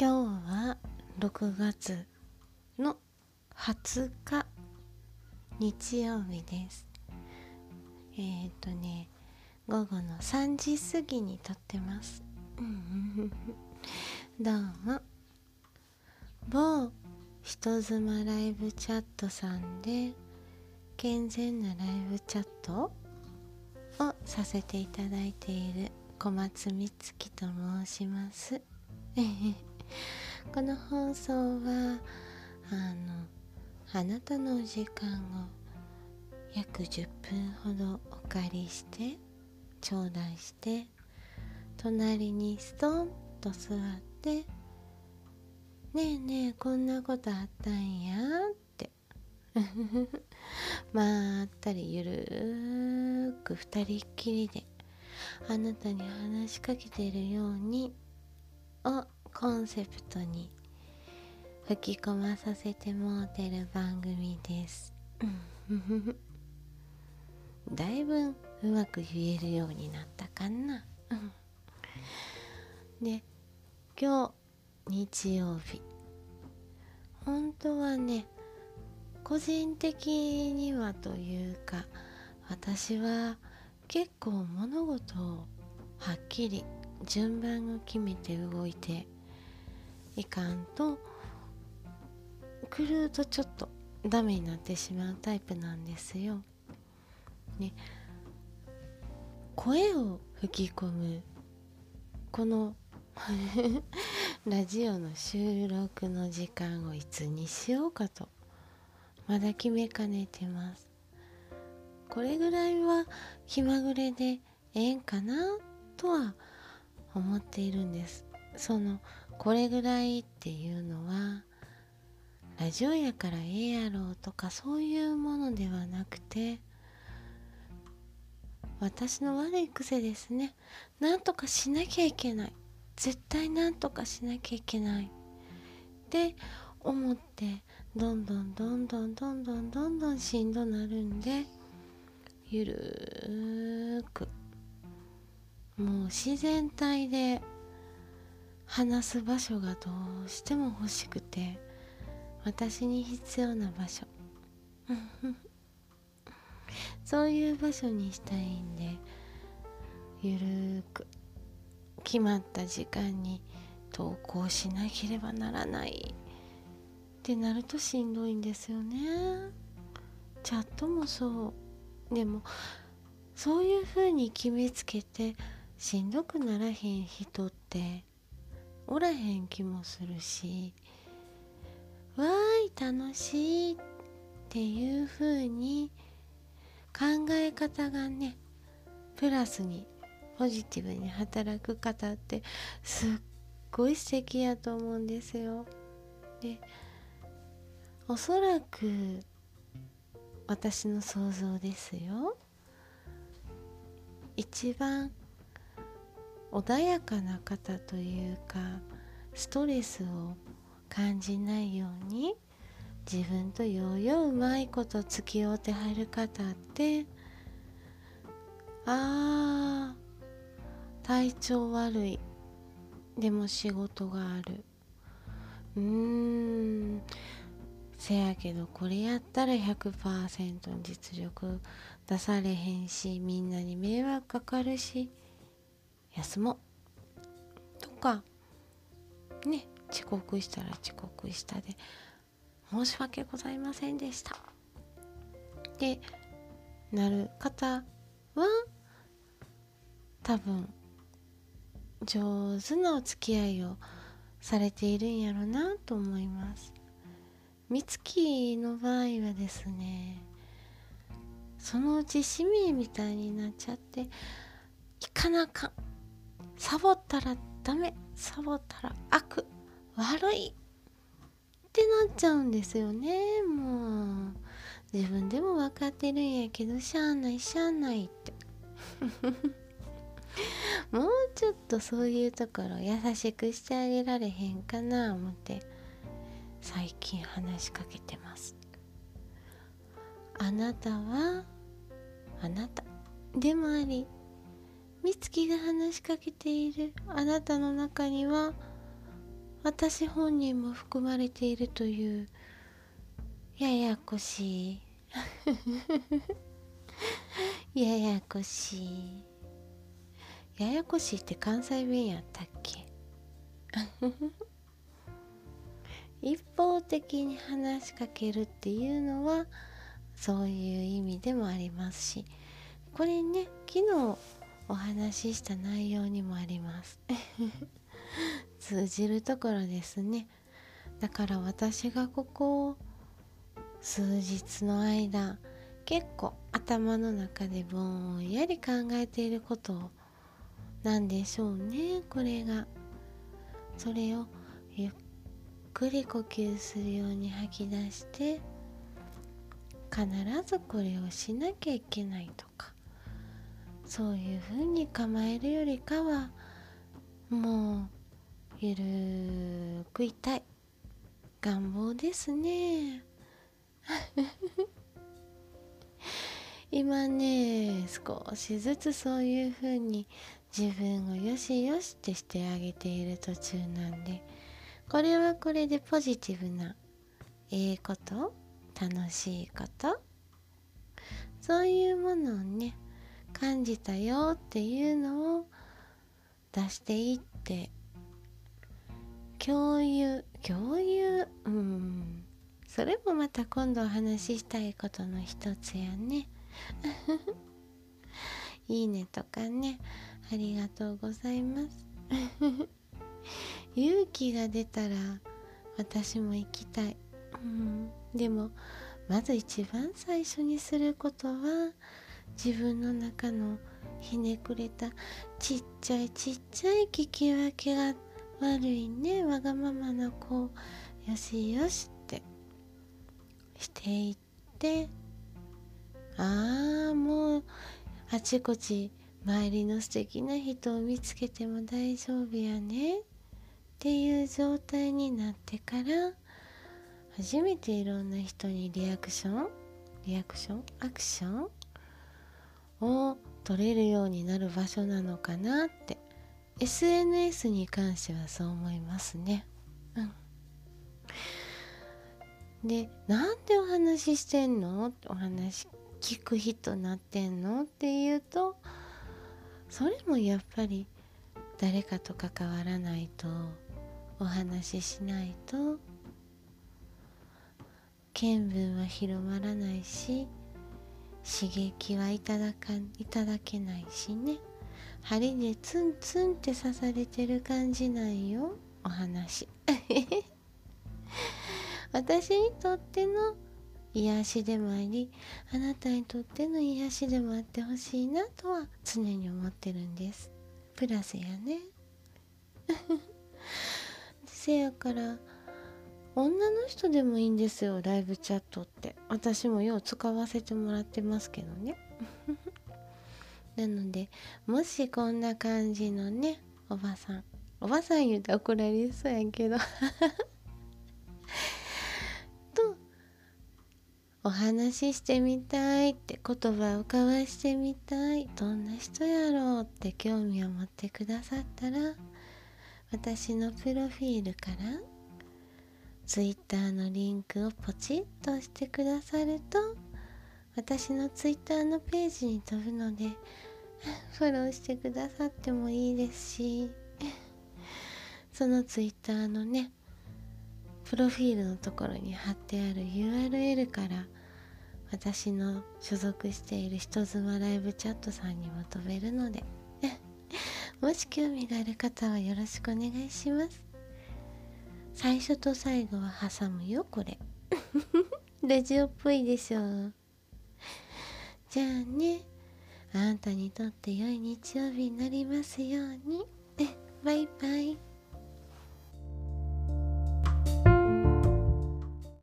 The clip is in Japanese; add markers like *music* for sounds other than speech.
今日は6月の20日日曜日です。えっ、ー、とね午後の3時過ぎに撮ってます。どうも。某人妻ライブチャットさんで健全なライブチャットをさせていただいている小松美月と申します。この放送はあのあなたのお時間を約10分ほどお借りして頂戴して隣にストンと座って「ねえねえこんなことあったんや」って。*laughs* まったりゆるーく二人っきりであなたに話しかけてるようにをコンセプトに吹き込まさせてもうてる番組です。だいぶうまく言えるようになったかな。で今日日曜日。本当はね個人的にはというか私は結構物事をはっきり順番を決めて動いていかんと狂うとちょっとダメになってしまうタイプなんですよ。ね、声を吹き込むこの *laughs* ラジオの収録の時間をいつにしようかとまだ決めかねてます。これぐらいは気まぐれでええんかなとは思っているんです。そのこれぐらいっていうのはラジオやからええやろうとかそういうものではなくて私の悪い癖ですね。なんとかしなきゃいけない。絶対なんとかしなきゃいけない。って思ってどんどんどんどんどんどんどんどんしんどなるんでゆるーく。もう自然体で話す場所がどうしても欲しくて私に必要な場所。*laughs* そういう場所にしたいんでゆるーく決まった時間に投稿しなければならない。ってなるとしんどいんですよね。チャットもそう。でもそういうふうに決めつけてしんどくならへん人っておらへん気もするしわーい楽しいっていうふうに考え方がねプラスにポジティブに働く方ってすっごい素敵やと思うんですよ。でおそらく私の想像ですよ一番穏やかな方というかストレスを感じないように自分とようよううまいこと付き合うてはる方ってあー体調悪い。でも仕事がある。うーん。せやけどこれやったら100%の実力出されへんしみんなに迷惑かかるし。休もう。とか。ね遅刻したら遅刻したで。申し訳ございませんでした。ってなる方は多分上手なお付き合いをされているんやろなと思います。美月の場合はですねそのうち使命みたいになっちゃっていかなあかんサボったらダメサボったら悪悪い。ってなっちゃうんですよね。もう自分でも分かってるんやけどしゃあないしゃあないって。*laughs* もうちょっとそういうところ優しくしてあげられへんかな思って最近話しかけてます。あなたはあなたでもあり美月が話しかけている。あなたの中には私本人も含まれているというややこしい。*laughs* ややこしい。ややこしいって関西弁やったっけ？*laughs* 一方的に話しかけるっていうのはそういう意味でもありますし。これね昨日お話しした内容にもあります。*laughs* 通じるところですね。だから私がここ数日の間結構頭の中でぼんやり考えていることなんでしょうね。これが。それをゆっくり呼吸するように吐き出して必ずこれをしなきゃいけないとか。そういうふうに構えるよりかはもうゆるーくいたい願望ですね。*laughs* 今ね少しずつそういうふうに自分をよしよしってしてあげている途中なんでこれはこれでポジティブなええこと楽しいことそういうものをね感じたよっていうのを出していって共有共有うん。それもまた今度お話ししたいことの一つやね。*laughs* いいねとかね。ありがとうございます。*laughs* 勇気が出たら私も行きたい、うん、でもまず一番最初にすることは自分の中のひねくれたちっちゃいちっちゃい聞き分けが悪いね。わがままな子。よしよしって。していって。ああもうあちこち周りの素敵な人を見つけても大丈夫やね。っていう状態になってから初めていろんな人にリアクション？リアクション？アクション？を取れるようになる場所なのかなって。SNS に関してはそう思いますね。うん、でなんでお話ししてんの？お話聞く人なってんの？っていうとそれもやっぱり誰かと関わらないとお話ししないと見聞は広まらないし刺激はいただかいただけないしね。針でツンツンって刺されてる感じなんよ。お話。*laughs* 私にとっての癒しでもありあなたにとっての癒しでもあってほしいなとは常に思ってるんです。プラスやね。*laughs* せやから女の人でもいいんですよライブチャットって。私もよう使わせてもらってますけどね。*laughs* なのでもしこんな感じのねおばさん。おばさん言うと怒られそうやけど。*laughs* とお話ししてみたいって言葉を交わしてみたい。どんな人やろうって興味を持ってくださったら私のプロフィールから Twitter のリンクをポチッと押してくださると私の Twitter のページに飛ぶので *laughs* フォローしてくださってもいいですし *laughs* その Twitter のねプロフィールのところに貼ってある URL から私の所属している人妻ライブチャットさんにも飛べるので *laughs* もし興味がある方はよろしくお願いします。最初と最後は挟むよこれ *laughs* ラジオっぽいでしょじゃあねあんたにとって良い日曜日になりますように。バイバイ。